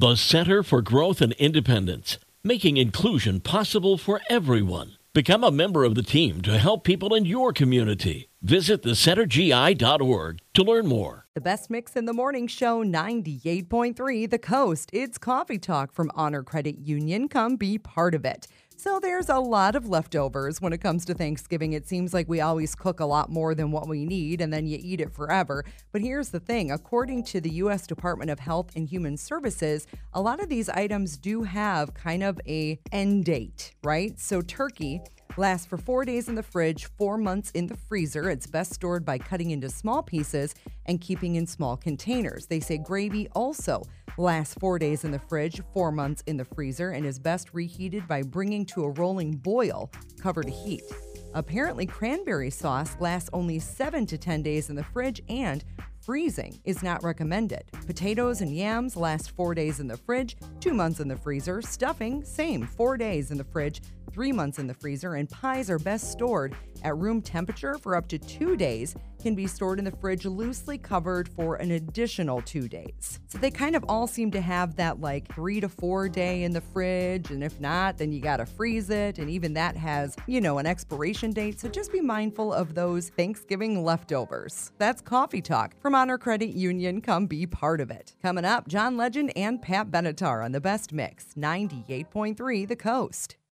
The Center for Growth and Independence, making inclusion possible for everyone. Become a member of the team to help people in your community. Visit thecentergi.org to learn more. The best mix in the morning show 98.3 The Coast. It's Coffee Talk from Honor Credit Union. Come be part of it. So there's a lot of leftovers when it comes to Thanksgiving. It seems like we always cook a lot more than what we need and then you eat it forever. But here's the thing, according to the US Department of Health and Human Services, a lot of these items do have kind of a end date, right? So turkey Lasts for four days in the fridge, four months in the freezer. It's best stored by cutting into small pieces and keeping in small containers. They say gravy also lasts four days in the fridge, four months in the freezer, and is best reheated by bringing to a rolling boil, cover to heat. Apparently, cranberry sauce lasts only seven to 10 days in the fridge and freezing is not recommended. Potatoes and yams last four days in the fridge, two months in the freezer. Stuffing, same, four days in the fridge, three months in the freezer, and pies are best stored at room temperature for up to two days, can be stored in the fridge loosely covered for an additional two days. So they kind of all seem to have that like three to four day in the fridge, and if not, then you gotta freeze it, and even that has, you know, an expiration date. So just be mindful of those Thanksgiving leftovers. That's Coffee Talk from Honor Credit Union. Come be part of it. Coming up, John Legend and Pat Benatar on the best mix, 98.3 The Coast.